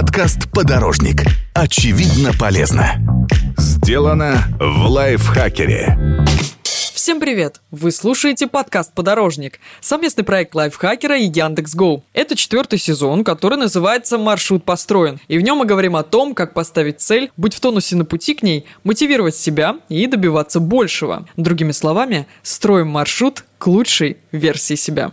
Подкаст «Подорожник». Очевидно полезно. Сделано в лайфхакере. Всем привет! Вы слушаете подкаст «Подорожник» – совместный проект лайфхакера и Яндекс.Гоу. Это четвертый сезон, который называется «Маршрут построен», и в нем мы говорим о том, как поставить цель, быть в тонусе на пути к ней, мотивировать себя и добиваться большего. Другими словами, строим маршрут к лучшей версии себя.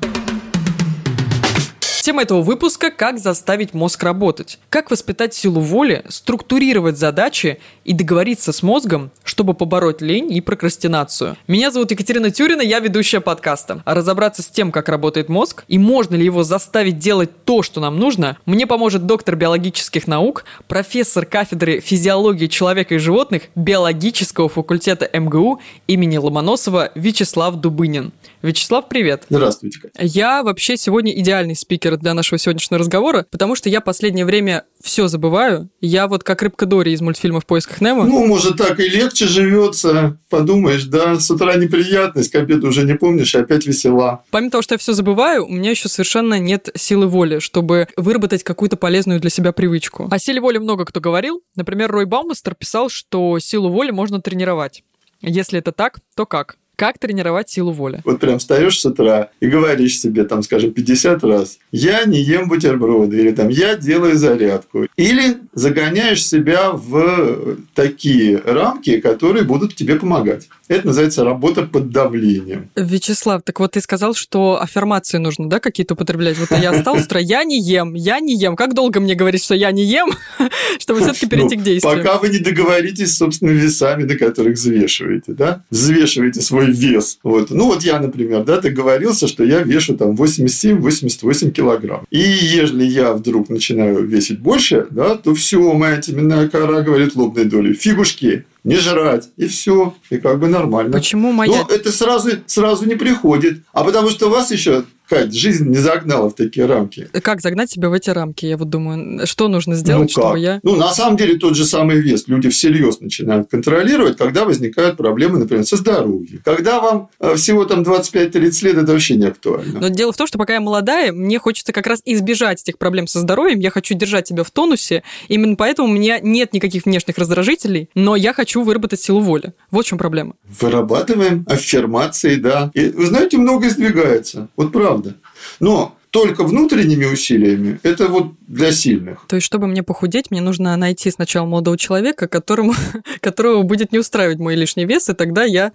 Тема этого выпуска – как заставить мозг работать. Как воспитать силу воли, структурировать задачи и договориться с мозгом, чтобы побороть лень и прокрастинацию. Меня зовут Екатерина Тюрина, я ведущая подкаста. А разобраться с тем, как работает мозг и можно ли его заставить делать то, что нам нужно, мне поможет доктор биологических наук, профессор кафедры физиологии человека и животных биологического факультета МГУ имени Ломоносова Вячеслав Дубынин. Вячеслав, привет. Здравствуйте, Катя. Я вообще сегодня идеальный спикер для нашего сегодняшнего разговора, потому что я последнее время все забываю. Я вот как рыбка Дори из мультфильма «В поисках Немо». Ну, может, так и легче живется. Подумаешь, да, с утра неприятность, к обеду уже не помнишь, и опять весела. Помимо того, что я все забываю, у меня еще совершенно нет силы воли, чтобы выработать какую-то полезную для себя привычку. О силе воли много кто говорил. Например, Рой Баумастер писал, что силу воли можно тренировать. Если это так, то как? Как тренировать силу воли? Вот прям встаешь с утра и говоришь себе, там, скажем, 50 раз, я не ем бутерброды, или там, я делаю зарядку. Или загоняешь себя в такие рамки, которые будут тебе помогать. Это называется работа под давлением. Вячеслав, так вот ты сказал, что аффирмации нужно, да, какие-то употреблять? Вот я встал с утра, я не ем, я не ем. Как долго мне говорить, что я не ем, чтобы все-таки перейти ну, к действию? Пока вы не договоритесь с собственными весами, на которых взвешиваете, да? Взвешиваете свой вес. Вот. Ну, вот я, например, да, договорился, что я вешу там 87-88 килограмм. И если я вдруг начинаю весить больше, да, то все, моя теменная кора говорит лобной долей. Фигушки, не жрать, и все, и как бы нормально. Почему моя... Но это сразу, сразу не приходит. А потому что у вас еще Кать, жизнь не загнала в такие рамки. Как загнать себя в эти рамки? Я вот думаю, что нужно сделать, ну, чтобы я... Ну, на самом деле, тот же самый вес люди всерьез начинают контролировать, когда возникают проблемы, например, со здоровьем. Когда вам э, всего там 25-30 лет, это вообще не актуально. Но дело в том, что пока я молодая, мне хочется как раз избежать этих проблем со здоровьем, я хочу держать себя в тонусе, именно поэтому у меня нет никаких внешних раздражителей, но я хочу выработать силу воли. Вот в чем проблема. Вырабатываем аффирмации, да. И, вы знаете, много издвигается. Вот правда. Но только внутренними усилиями это вот для сильных. То есть, чтобы мне похудеть, мне нужно найти сначала молодого человека, которому, которого будет не устраивать мой лишний вес, и тогда я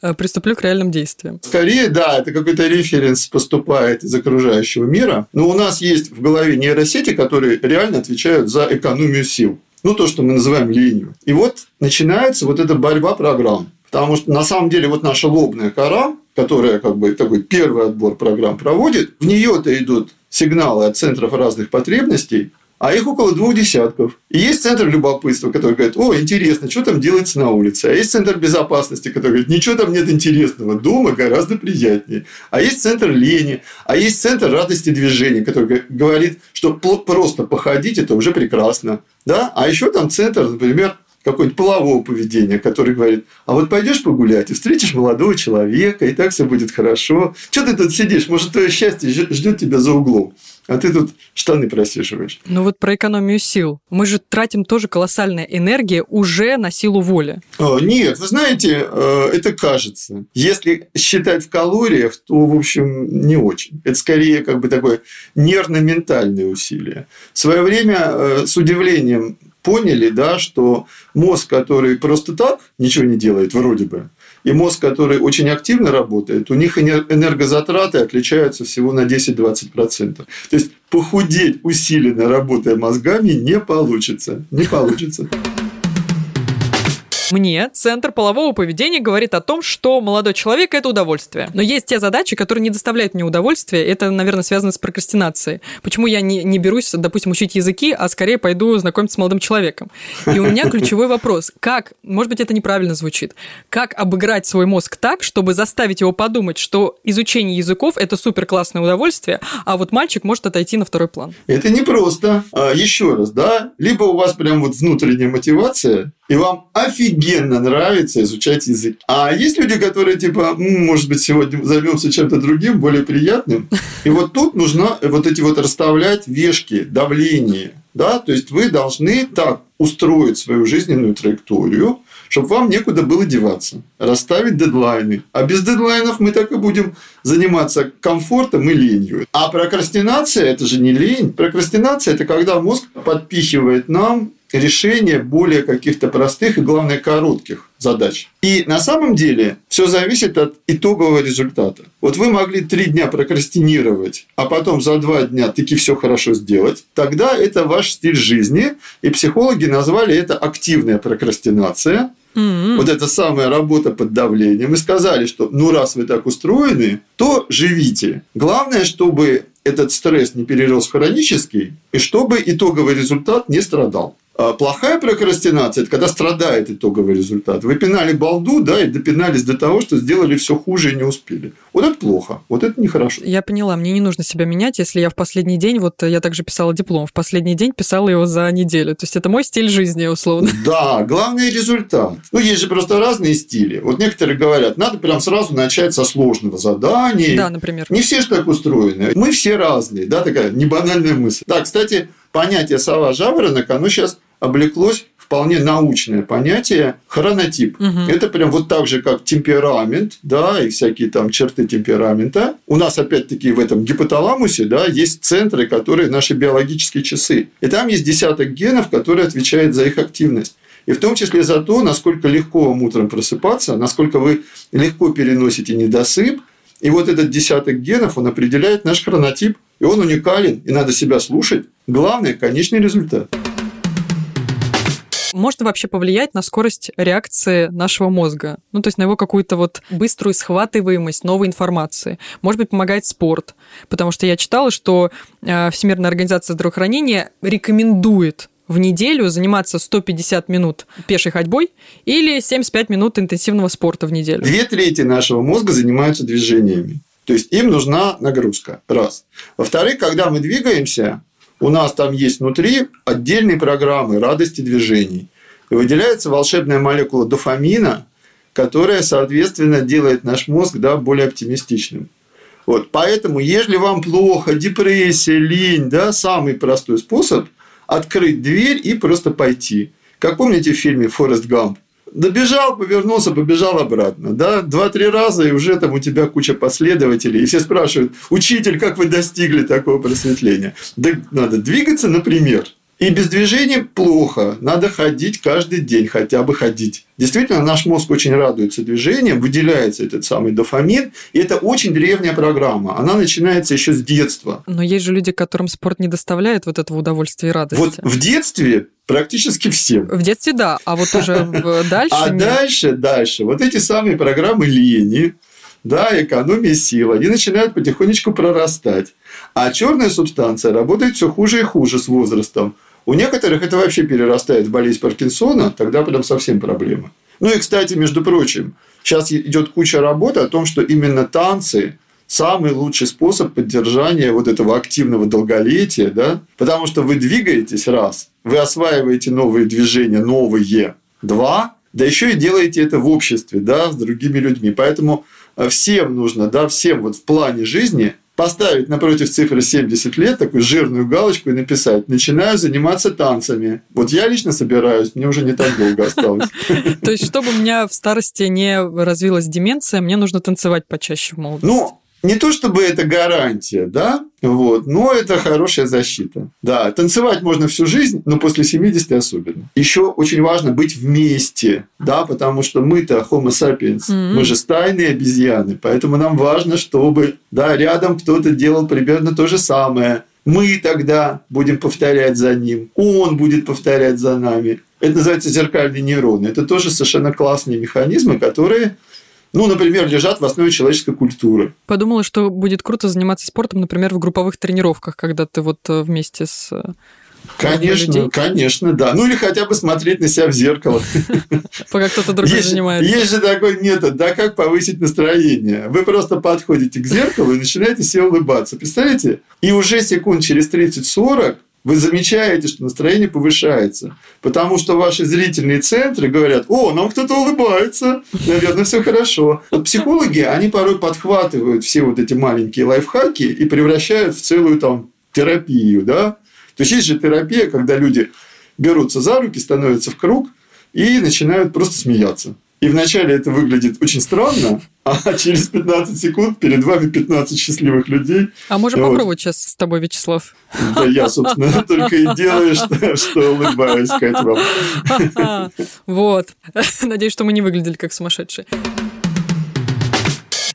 э, приступлю к реальным действиям. Скорее, да, это какой-то референс поступает из окружающего мира. Но у нас есть в голове нейросети, которые реально отвечают за экономию сил. Ну, то, что мы называем ленью. И вот начинается вот эта борьба программ. Потому что на самом деле вот наша лобная кора, которая как бы такой первый отбор программ проводит, в нее-то идут сигналы от центров разных потребностей, а их около двух десятков. И есть центр любопытства, который говорит, о, интересно, что там делается на улице. А есть центр безопасности, который говорит, ничего там нет интересного, дома гораздо приятнее. А есть центр лени, а есть центр радости движения, который говорит, что просто походить – это уже прекрасно. Да? А еще там центр, например, какое-нибудь полового поведения, который говорит, а вот пойдешь погулять и встретишь молодого человека, и так все будет хорошо. Что ты тут сидишь? Может, твое счастье ждет тебя за углом. А ты тут штаны просиживаешь. Ну вот про экономию сил. Мы же тратим тоже колоссальная энергия уже на силу воли. О, нет, вы знаете, э, это кажется. Если считать в калориях, то, в общем, не очень. Это скорее как бы такое нервно-ментальное усилие. В свое время э, с удивлением поняли, да, что мозг, который просто так ничего не делает, вроде бы, и мозг, который очень активно работает, у них энергозатраты отличаются всего на 10-20%. То есть похудеть усиленно работая мозгами не получится. Не получится. Мне центр полового поведения говорит о том, что молодой человек – это удовольствие. Но есть те задачи, которые не доставляют мне удовольствия. Это, наверное, связано с прокрастинацией. Почему я не, не берусь, допустим, учить языки, а скорее пойду знакомиться с молодым человеком? И у меня ключевой вопрос. Как, может быть, это неправильно звучит, как обыграть свой мозг так, чтобы заставить его подумать, что изучение языков – это супер классное удовольствие, а вот мальчик может отойти на второй план? Это непросто. А, еще раз, да? Либо у вас прям вот внутренняя мотивация, и вам офигенно офигенно нравится изучать язык. А есть люди, которые типа, может быть, сегодня займемся чем-то другим, более приятным. И вот тут нужно вот эти вот расставлять вешки, давление. Да? То есть вы должны так устроить свою жизненную траекторию, чтобы вам некуда было деваться, расставить дедлайны. А без дедлайнов мы так и будем заниматься комфортом и ленью. А прокрастинация – это же не лень. Прокрастинация – это когда мозг подпихивает нам решение более каких-то простых и, главное, коротких задач. И на самом деле все зависит от итогового результата. Вот вы могли три дня прокрастинировать, а потом за два дня таки все хорошо сделать. Тогда это ваш стиль жизни, и психологи назвали это активная прокрастинация. Mm-hmm. Вот эта самая работа под давлением. И сказали, что ну раз вы так устроены, то живите. Главное, чтобы этот стресс не перерос в хронический, и чтобы итоговый результат не страдал. А плохая прокрастинация – это когда страдает итоговый результат. Вы пинали балду, да, и допинались до того, что сделали все хуже и не успели. Вот это плохо, вот это нехорошо. Я поняла, мне не нужно себя менять, если я в последний день, вот я также писала диплом, в последний день писала его за неделю. То есть это мой стиль жизни, условно. Да, главный результат. Ну, есть же просто разные стили. Вот некоторые говорят, надо прям сразу начать со сложного задания. Да, например. Не все же так устроены. Мы все разные, да, такая небанальная мысль. Да, кстати, понятие сова жаворонок, оно сейчас облеклось вполне научное понятие хронотип. Угу. Это прям вот так же, как темперамент, да, и всякие там черты темперамента. У нас, опять-таки, в этом гипоталамусе, да, есть центры, которые наши биологические часы. И там есть десяток генов, которые отвечают за их активность. И в том числе за то, насколько легко вам утром просыпаться, насколько вы легко переносите недосып. И вот этот десяток генов, он определяет наш хронотип. И он уникален, и надо себя слушать. Главное – конечный результат может вообще повлиять на скорость реакции нашего мозга? Ну, то есть на его какую-то вот быструю схватываемость новой информации. Может быть, помогает спорт. Потому что я читала, что э, Всемирная организация здравоохранения рекомендует в неделю заниматься 150 минут пешей ходьбой или 75 минут интенсивного спорта в неделю. Две трети нашего мозга занимаются движениями. То есть им нужна нагрузка. Раз. Во-вторых, когда мы двигаемся, у нас там есть внутри отдельные программы радости движений. И выделяется волшебная молекула дофамина, которая, соответственно, делает наш мозг да, более оптимистичным. Вот, поэтому, если вам плохо, депрессия, лень, да, самый простой способ – открыть дверь и просто пойти. Как помните в фильме «Форест Гамп»? Добежал, повернулся, побежал обратно. Да? Два-три раза, и уже там у тебя куча последователей. И все спрашивают, учитель, как вы достигли такого просветления? Да надо двигаться, например. И без движения плохо. Надо ходить каждый день, хотя бы ходить. Действительно, наш мозг очень радуется движением, выделяется этот самый дофамин. И это очень древняя программа. Она начинается еще с детства. Но есть же люди, которым спорт не доставляет вот этого удовольствия и радости. Вот в детстве практически всем. В детстве да, а вот уже дальше А дальше, дальше. Вот эти самые программы лени, да, экономия сил, они начинают потихонечку прорастать. А черная субстанция работает все хуже и хуже с возрастом. У некоторых это вообще перерастает в болезнь Паркинсона, тогда прям совсем проблема. Ну и, кстати, между прочим, сейчас идет куча работы о том, что именно танцы самый лучший способ поддержания вот этого активного долголетия, да, потому что вы двигаетесь раз, вы осваиваете новые движения, новые, два, да еще и делаете это в обществе, да, с другими людьми. Поэтому э, всем нужно, да, всем вот в плане жизни поставить напротив цифры 70 лет такую жирную галочку и написать «Начинаю заниматься танцами». Вот я лично собираюсь, мне уже не так долго осталось. То есть, чтобы у меня в старости не развилась деменция, мне нужно танцевать почаще в молодости? Ну, не то чтобы это гарантия, да, вот, но это хорошая защита. Да, танцевать можно всю жизнь, но после 70 особенно. Еще очень важно быть вместе, да, потому что мы-то homo sapiens, mm-hmm. мы же стайные обезьяны, поэтому нам важно, чтобы, да, рядом кто-то делал примерно то же самое. Мы тогда будем повторять за ним, он будет повторять за нами. Это называется зеркальные нейроны. Это тоже совершенно классные механизмы, которые ну, например, лежат в основе человеческой культуры. Подумала, что будет круто заниматься спортом, например, в групповых тренировках, когда ты вот э, вместе с э, Конечно, людей. конечно, да. Ну или хотя бы смотреть на себя в зеркало. Пока кто-то другой есть, занимается. Есть же такой метод, да, как повысить настроение. Вы просто подходите к зеркалу и начинаете себе улыбаться. Представляете? И уже секунд через 30-40 вы замечаете, что настроение повышается. Потому что ваши зрительные центры говорят, о, нам кто-то улыбается, наверное, все хорошо. Вот психологи, они порой подхватывают все вот эти маленькие лайфхаки и превращают в целую там терапию, да. То есть, есть же терапия, когда люди берутся за руки, становятся в круг и начинают просто смеяться. И вначале это выглядит очень странно, а через 15 секунд перед вами 15 счастливых людей. А можем вот. попробовать сейчас с тобой, Вячеслав? Да я, собственно, только и делаю, что, что улыбаюсь, Катя, вам. Вот. Надеюсь, что мы не выглядели как сумасшедшие.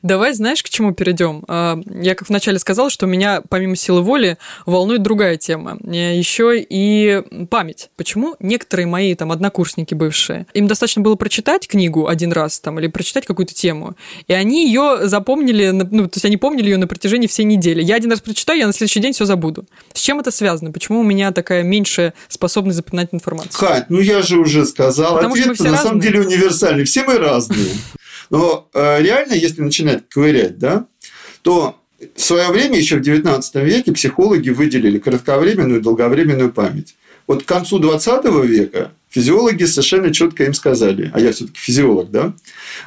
Давай, знаешь, к чему перейдем? А, я как вначале сказала, что меня помимо силы воли волнует другая тема. Еще и память. Почему некоторые мои там однокурсники бывшие, им достаточно было прочитать книгу один раз там или прочитать какую-то тему, и они ее запомнили, ну, то есть они помнили ее на протяжении всей недели. Я один раз прочитаю, я на следующий день все забуду. С чем это связано? Почему у меня такая меньшая способность запоминать информацию? Кать, ну я же уже сказал, Потому ответ на разные. самом деле универсальный. Все мы разные. Но э, реально, если начинать ковырять, да, то в свое время, еще в XIX веке, психологи выделили кратковременную и долговременную память. Вот к концу XX века физиологи совершенно четко им сказали, а я все-таки физиолог, да,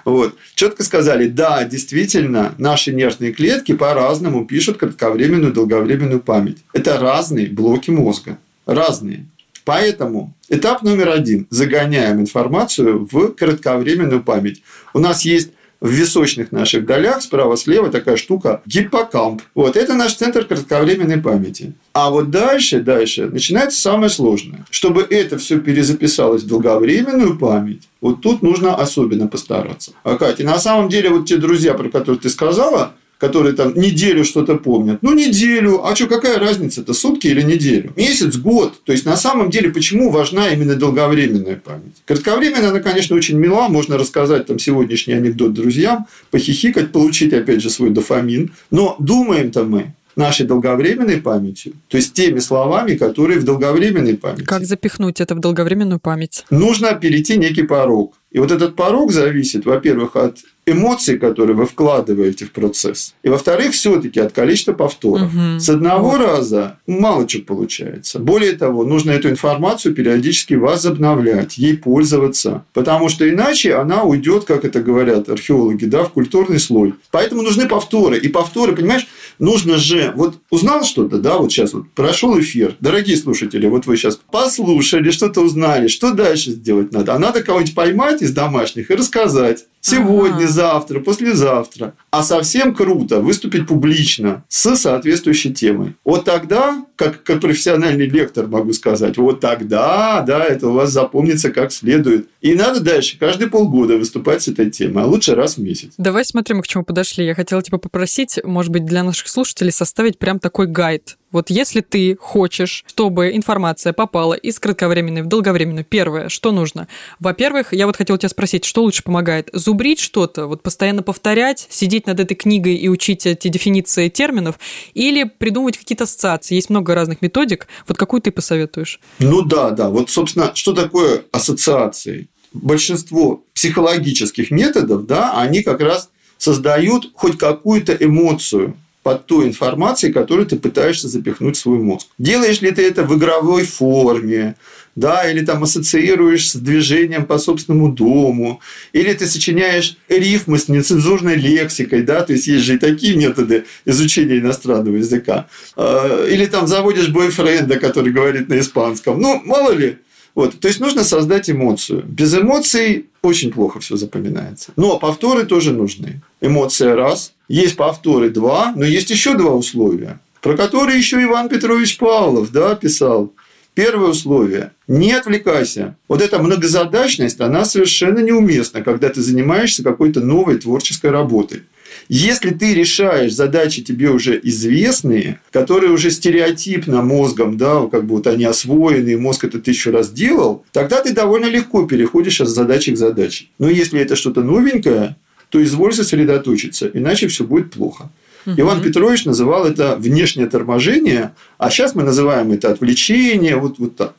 вот, четко сказали, да, действительно, наши нервные клетки по-разному пишут кратковременную и долговременную память. Это разные блоки мозга, разные. Поэтому этап номер один. Загоняем информацию в кратковременную память. У нас есть в височных наших долях справа-слева такая штука гиппокамп. Вот это наш центр кратковременной памяти. А вот дальше, дальше начинается самое сложное. Чтобы это все перезаписалось в долговременную память, вот тут нужно особенно постараться. А, Катя, на самом деле вот те друзья, про которые ты сказала, которые там неделю что-то помнят. Ну, неделю. А что, какая разница? Это сутки или неделю? Месяц, год. То есть, на самом деле, почему важна именно долговременная память? Кратковременная, она, конечно, очень мила. Можно рассказать там сегодняшний анекдот друзьям, похихикать, получить, опять же, свой дофамин. Но думаем-то мы нашей долговременной памятью, то есть теми словами, которые в долговременной памяти. Как запихнуть это в долговременную память? Нужно перейти некий порог. И вот этот порог зависит, во-первых, от эмоций, которые вы вкладываете в процесс. И, во-вторых, все-таки от количества повторов. Угу. С одного вот. раза мало чего получается. Более того, нужно эту информацию периодически возобновлять, ей пользоваться. Потому что иначе она уйдет, как это говорят археологи, да, в культурный слой. Поэтому нужны повторы. И повторы, понимаешь, нужно же... Вот узнал что-то, да, вот сейчас вот прошел эфир. Дорогие слушатели, вот вы сейчас послушали, что-то узнали. Что дальше сделать надо? А надо кого-нибудь поймать из домашних и рассказать. Сегодня, ага. завтра, послезавтра. А совсем круто выступить публично с соответствующей темой. Вот тогда, как, как профессиональный лектор могу сказать, вот тогда, да, это у вас запомнится как следует. И надо дальше каждые полгода выступать с этой темой, а лучше раз в месяц. Давай смотрим, к чему подошли. Я хотела тебя попросить, может быть, для наших слушателей составить прям такой гайд вот если ты хочешь, чтобы информация попала из кратковременной в долговременную, первое, что нужно? Во-первых, я вот хотела тебя спросить, что лучше помогает? Зубрить что-то, вот постоянно повторять, сидеть над этой книгой и учить эти дефиниции терминов, или придумывать какие-то ассоциации? Есть много разных методик. Вот какую ты посоветуешь? Ну да, да. Вот, собственно, что такое ассоциации? Большинство психологических методов, да, они как раз создают хоть какую-то эмоцию под той информацией, которую ты пытаешься запихнуть в свой мозг. Делаешь ли ты это в игровой форме, да, или там ассоциируешь с движением по собственному дому, или ты сочиняешь рифмы с нецензурной лексикой, да, то есть есть же и такие методы изучения иностранного языка, а, или там заводишь бойфренда, который говорит на испанском, ну, мало ли, вот. То есть нужно создать эмоцию. Без эмоций очень плохо все запоминается. Но повторы тоже нужны. Эмоция раз. Есть повторы два, но есть еще два условия, про которые еще Иван Петрович Павлов да, писал. Первое условие – не отвлекайся. Вот эта многозадачность, она совершенно неуместна, когда ты занимаешься какой-то новой творческой работой. Если ты решаешь задачи тебе уже известные, которые уже стереотипно мозгом, да, как бы вот они освоены, мозг это тысячу раз делал, тогда ты довольно легко переходишь от задачи к задаче. Но если это что-то новенькое, то изволь сосредоточиться, иначе все будет плохо. Угу. Иван Петрович называл это внешнее торможение, а сейчас мы называем это отвлечение, вот, вот так.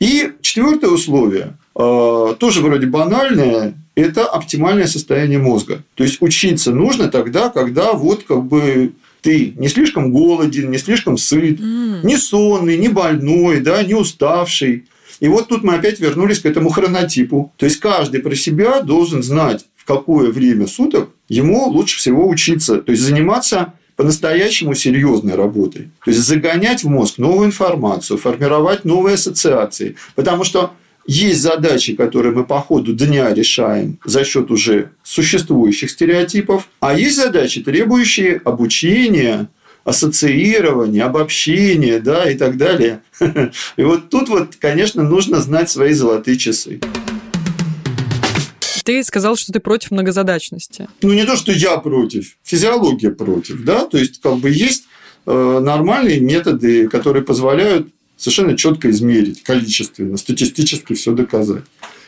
И четвертое условие, э, тоже вроде банальное, это оптимальное состояние мозга. То есть учиться нужно тогда, когда вот как бы ты не слишком голоден, не слишком сыт, mm. не сонный, не больной, да, не уставший. И вот тут мы опять вернулись к этому хронотипу. То есть каждый про себя должен знать, какое время суток ему лучше всего учиться. То есть заниматься по-настоящему серьезной работой. То есть загонять в мозг новую информацию, формировать новые ассоциации. Потому что есть задачи, которые мы по ходу дня решаем за счет уже существующих стереотипов, а есть задачи, требующие обучения, ассоциирования, обобщения да, и так далее. И вот тут вот, конечно, нужно знать свои золотые часы. Ты сказал, что ты против многозадачности. Ну, не то, что я против, физиология против, да, то есть, как бы есть э, нормальные методы, которые позволяют совершенно четко измерить количественно, статистически все доказать.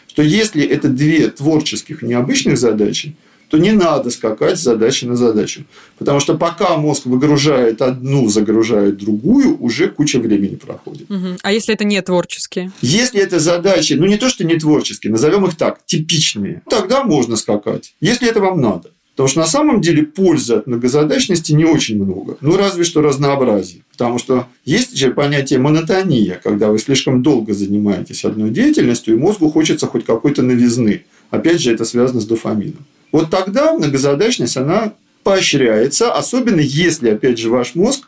Что если это две творческих необычных задачи, то не надо скакать с задачи на задачу. Потому что пока мозг выгружает одну, загружает другую, уже куча времени проходит. Угу. А если это не творческие? Если это задачи, ну не то, что не творческие, назовем их так, типичные, тогда можно скакать, если это вам надо. Потому что на самом деле пользы от многозадачности не очень много. Ну, разве что разнообразие. Потому что есть же понятие монотония, когда вы слишком долго занимаетесь одной деятельностью, и мозгу хочется хоть какой-то новизны. Опять же, это связано с дофамином. Вот тогда многозадачность, она поощряется, особенно если, опять же, ваш мозг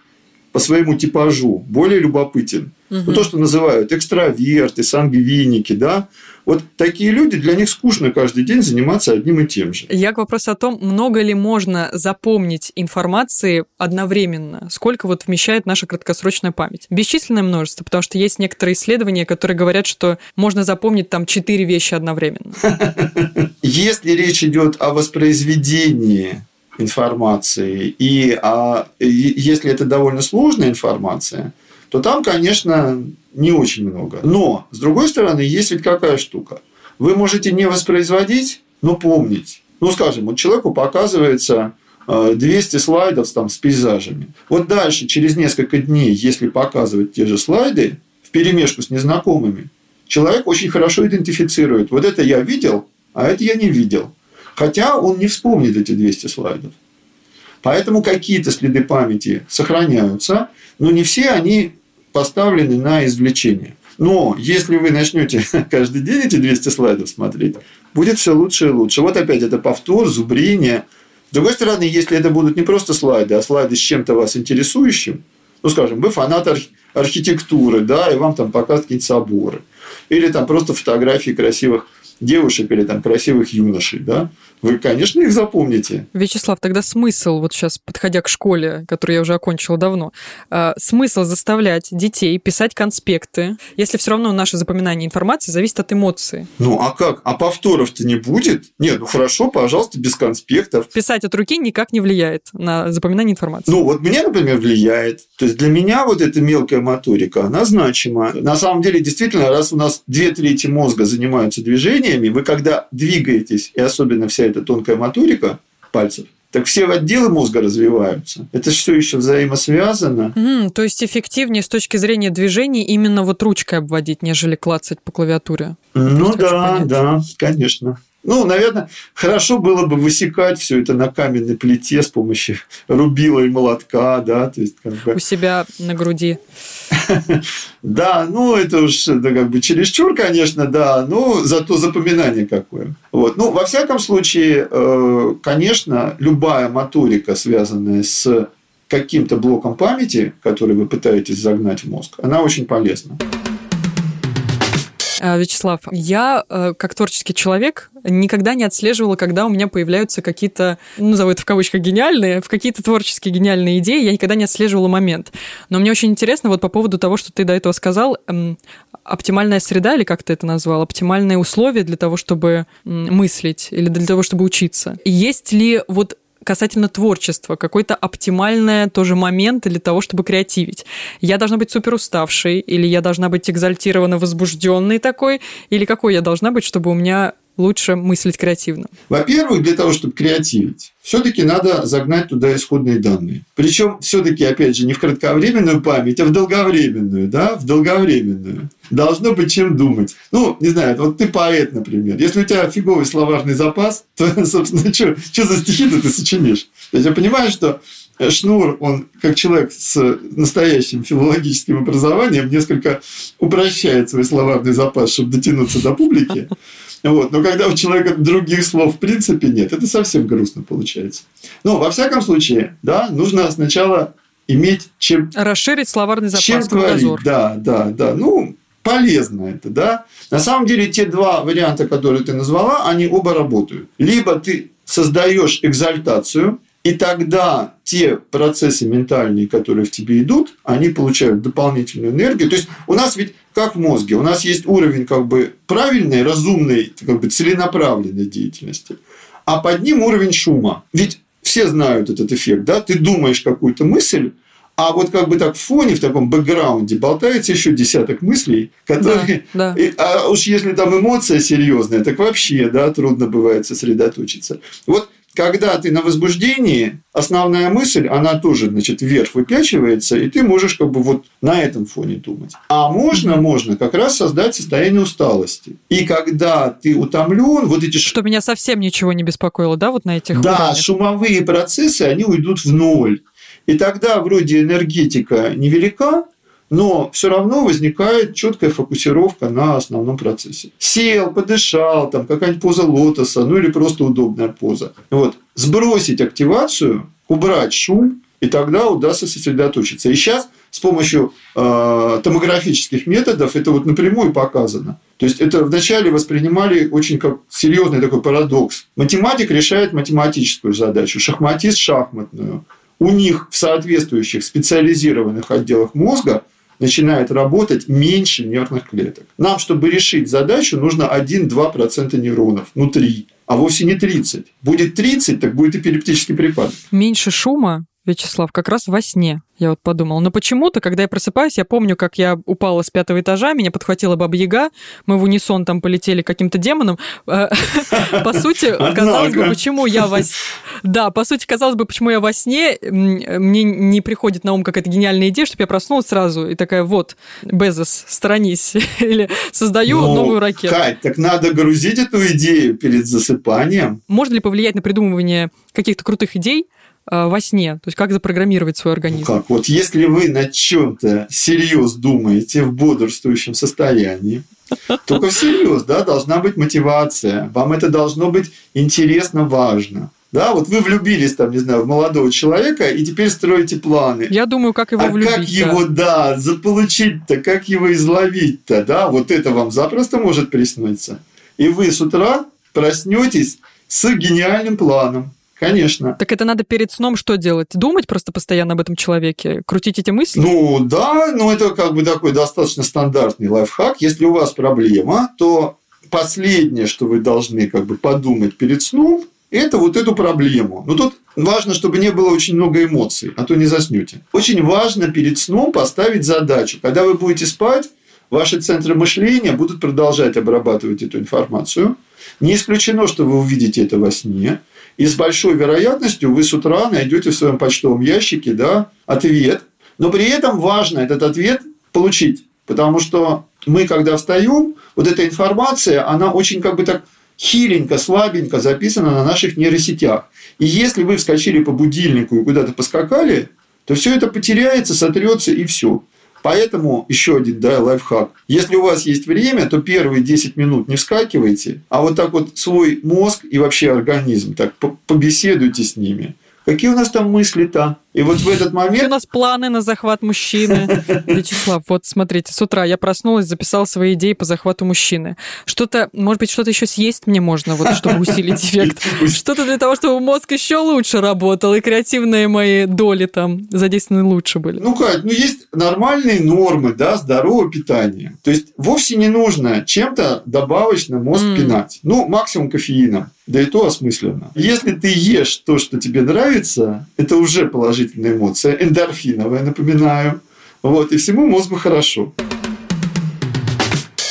по своему типажу более любопытен. Угу. Ну, то, что называют экстраверты, сангвиники, да, вот такие люди, для них скучно каждый день заниматься одним и тем же. Я к вопросу о том, много ли можно запомнить информации одновременно, сколько вот вмещает наша краткосрочная память. Бесчисленное множество, потому что есть некоторые исследования, которые говорят, что можно запомнить там четыре вещи одновременно. Если речь идет о воспроизведении информации, и а, если это довольно сложная информация, то там, конечно, не очень много. Но, с другой стороны, есть ведь какая штука. Вы можете не воспроизводить, но помнить. Ну, скажем, вот человеку показывается 200 э, слайдов там, с пейзажами. Вот дальше, через несколько дней, если показывать те же слайды в перемешку с незнакомыми, человек очень хорошо идентифицирует. Вот это я видел, а это я не видел. Хотя он не вспомнит эти 200 слайдов. Поэтому какие-то следы памяти сохраняются, но не все они поставлены на извлечение. Но если вы начнете каждый день эти 200 слайдов смотреть, будет все лучше и лучше. Вот опять это повтор, зубрение. С другой стороны, если это будут не просто слайды, а слайды с чем-то вас интересующим, ну, скажем, вы фанат архитектуры, да, и вам там показывают какие-нибудь соборы. Или там просто фотографии красивых девушек или там красивых юношей, да, вы, конечно, их запомните. Вячеслав, тогда смысл, вот сейчас, подходя к школе, которую я уже окончила давно, э, смысл заставлять детей писать конспекты, если все равно наше запоминание информации зависит от эмоций? Ну, а как? А повторов-то не будет? Нет, ну хорошо, пожалуйста, без конспектов. Писать от руки никак не влияет на запоминание информации. Ну, вот мне, например, влияет. То есть, для меня вот эта мелкая моторика, она значима. На самом деле, действительно, раз у нас две трети мозга занимаются движениями, вы когда двигаетесь, и особенно вся эта тонкая моторика пальцев, так все отделы мозга развиваются. Это все еще взаимосвязано. Mm, то есть эффективнее с точки зрения движений именно вот ручкой обводить, нежели клацать по клавиатуре. Ну да, да, конечно. Ну, наверное, хорошо было бы высекать все это на каменной плите с помощью рубила и молотка, да, то есть как бы... У себя на груди. Да, ну, это уж это как бы чересчур, конечно, да, но зато запоминание какое. Вот. Ну, во всяком случае, э, конечно, любая моторика, связанная с каким-то блоком памяти, который вы пытаетесь загнать в мозг, она очень полезна. Э, Вячеслав, я, э, как творческий человек, никогда не отслеживала, когда у меня появляются какие-то, ну, назову это в кавычках, гениальные, в какие-то творческие гениальные идеи, я никогда не отслеживала момент. Но мне очень интересно вот по поводу того, что ты до этого сказал, эм, оптимальная среда, или как ты это назвал, оптимальные условия для того, чтобы мыслить или для того, чтобы учиться. Есть ли вот касательно творчества, какой-то оптимальный тоже момент для того, чтобы креативить. Я должна быть супер уставшей, или я должна быть экзальтированно возбужденной такой, или какой я должна быть, чтобы у меня лучше мыслить креативно? Во-первых, для того, чтобы креативить, все-таки надо загнать туда исходные данные. Причем все-таки, опять же, не в кратковременную память, а в долговременную, да, в долговременную. Должно быть чем думать. Ну, не знаю, вот ты поэт, например. Если у тебя фиговый словарный запас, то, собственно, что за стихи ты сочинишь? То есть, я понимаю, что Шнур, он как человек с настоящим филологическим образованием несколько упрощает свой словарный запас, чтобы дотянуться до публики. Вот. Но когда у человека других слов в принципе нет, это совсем грустно получается. Но, во всяком случае, да, нужно сначала иметь чем... Расширить словарный запас, чем творить. Да, да, да. Ну, полезно это, да. На самом деле, те два варианта, которые ты назвала, они оба работают. Либо ты создаешь экзальтацию, и тогда те процессы ментальные, которые в тебе идут, они получают дополнительную энергию. То есть у нас ведь как в мозге, у нас есть уровень как бы правильной, разумной, как бы целенаправленной деятельности, а под ним уровень шума. Ведь все знают этот эффект, да? Ты думаешь какую-то мысль, а вот как бы так в фоне, в таком бэкграунде болтается еще десяток мыслей, которые... Да, да. А уж если там эмоция серьезная, так вообще, да, трудно бывает сосредоточиться. Вот когда ты на возбуждении, основная мысль, она тоже, значит, вверх выпячивается, и ты можешь как бы вот на этом фоне думать. А можно, можно как раз создать состояние усталости. И когда ты утомлен, вот эти... Что меня совсем ничего не беспокоило, да, вот на этих Да, уровнях? шумовые процессы, они уйдут в ноль. И тогда вроде энергетика невелика, но все равно возникает четкая фокусировка на основном процессе. Сел, подышал, там какая-нибудь поза лотоса, ну или просто удобная поза. Вот. Сбросить активацию, убрать шум, и тогда удастся сосредоточиться. И сейчас с помощью э, томографических методов это вот напрямую показано. То есть это вначале воспринимали очень как серьезный такой парадокс. Математик решает математическую задачу, шахматист шахматную. У них в соответствующих специализированных отделах мозга начинает работать меньше нервных клеток. Нам, чтобы решить задачу, нужно 1-2% нейронов, ну 3, а вовсе не 30. Будет 30, так будет эпилептический припадок. Меньше шума, Вячеслав, как раз во сне. Я вот подумала. Но почему-то, когда я просыпаюсь, я помню, как я упала с пятого этажа, меня подхватила Баба Яга, мы в унисон там полетели каким-то демоном. Э, по сути, казалось бы, почему я во Да, по сути, казалось бы, почему я во сне, мне не приходит на ум какая-то гениальная идея, чтобы я проснулась сразу и такая, вот, Безос, сторонись, или создаю ну, новую ракету. Кать, так надо грузить эту идею перед засыпанием. Можно ли повлиять на придумывание каких-то крутых идей, во сне? То есть как запрограммировать свой организм? Ну как? Вот если вы над чем-то серьезно думаете в бодрствующем состоянии, только всерьез, да, должна быть мотивация. Вам это должно быть интересно, важно. Да, вот вы влюбились там, не знаю, в молодого человека и теперь строите планы. Я думаю, как его а влюбить. как его, да, заполучить-то, как его изловить-то, да, вот это вам запросто может присниться. И вы с утра проснетесь с гениальным планом. Конечно. Так это надо перед сном что делать? Думать просто постоянно об этом человеке? Крутить эти мысли? Ну, да, но это как бы такой достаточно стандартный лайфхак. Если у вас проблема, то последнее, что вы должны как бы подумать перед сном, это вот эту проблему. Но тут важно, чтобы не было очень много эмоций, а то не заснете. Очень важно перед сном поставить задачу. Когда вы будете спать, ваши центры мышления будут продолжать обрабатывать эту информацию. Не исключено, что вы увидите это во сне. И с большой вероятностью вы с утра найдете в своем почтовом ящике да, ответ. Но при этом важно этот ответ получить. Потому что мы, когда встаем, вот эта информация, она очень как бы так хиленько, слабенько записана на наших нейросетях. И если вы вскочили по будильнику и куда-то поскакали, то все это потеряется, сотрется и все. Поэтому еще один да, лайфхак. Если у вас есть время, то первые 10 минут не вскакивайте, а вот так вот свой мозг и вообще организм, так побеседуйте с ними. Какие у нас там мысли-то? И вот в этот момент... у нас планы на захват мужчины. Вячеслав, вот смотрите, с утра я проснулась, записал свои идеи по захвату мужчины. Что-то, может быть, что-то еще съесть мне можно, вот, чтобы усилить эффект. Что-то для того, чтобы мозг еще лучше работал, и креативные мои доли там задействованы лучше были. Ну, Кать, ну есть нормальные нормы, да, здорового питания. То есть вовсе не нужно чем-то добавочно мозг mm. пинать. Ну, максимум кофеином. Да и то осмысленно. Если ты ешь то, что тебе нравится, это уже положительная эмоция, эндорфиновая, напоминаю. Вот, и всему мозгу хорошо.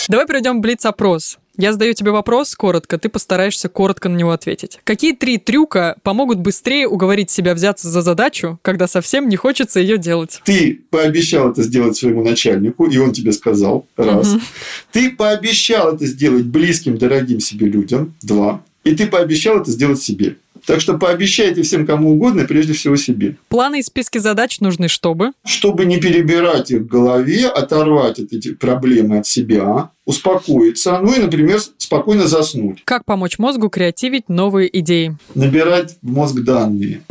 Давай перейдем в блиц-опрос. Я задаю тебе вопрос коротко, ты постараешься коротко на него ответить. Какие три трюка помогут быстрее уговорить себя взяться за задачу, когда совсем не хочется ее делать? Ты пообещал это сделать своему начальнику, и он тебе сказал, раз. Угу. Ты пообещал это сделать близким, дорогим себе людям, два. И ты пообещал это сделать себе. Так что пообещайте всем кому угодно, прежде всего себе. Планы и списки задач нужны чтобы? Чтобы не перебирать их в голове, оторвать от эти проблемы от себя, успокоиться, ну и, например, спокойно заснуть. Как помочь мозгу креативить новые идеи? Набирать в мозг данные.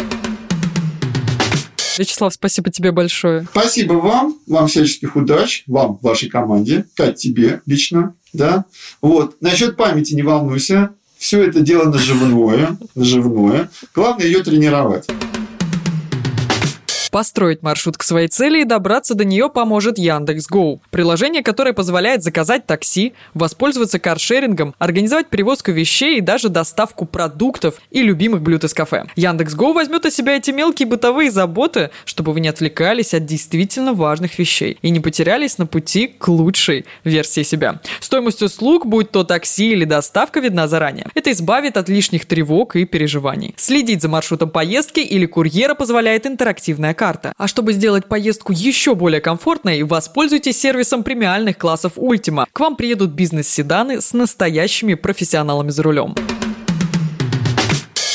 Вячеслав, спасибо тебе большое. Спасибо вам, вам всяческих удач, вам, вашей команде, Кать, тебе лично, да. Вот, насчет памяти не волнуйся, все это дело наживное, наживное. Главное ее тренировать. Построить маршрут к своей цели и добраться до нее поможет Яндекс.Гоу. Приложение, которое позволяет заказать такси, воспользоваться каршерингом, организовать перевозку вещей и даже доставку продуктов и любимых блюд из кафе. Яндекс.Гоу возьмет на себя эти мелкие бытовые заботы, чтобы вы не отвлекались от действительно важных вещей и не потерялись на пути к лучшей версии себя. Стоимость услуг, будь то такси или доставка, видна заранее. Это избавит от лишних тревог и переживаний. Следить за маршрутом поездки или курьера позволяет интерактивная карта карта. А чтобы сделать поездку еще более комфортной, воспользуйтесь сервисом премиальных классов Ultima. К вам приедут бизнес-седаны с настоящими профессионалами за рулем.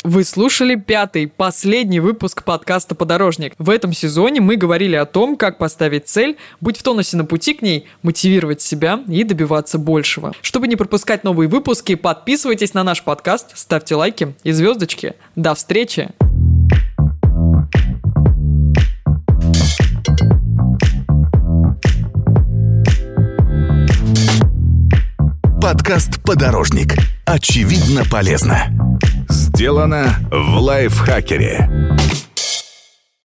Вы слушали пятый, последний выпуск подкаста «Подорожник». В этом сезоне мы говорили о том, как поставить цель, быть в тонусе на пути к ней, мотивировать себя и добиваться большего. Чтобы не пропускать новые выпуски, подписывайтесь на наш подкаст, ставьте лайки и звездочки. До встречи! Подкаст «Подорожник». Очевидно полезно. Сделано в лайфхакере.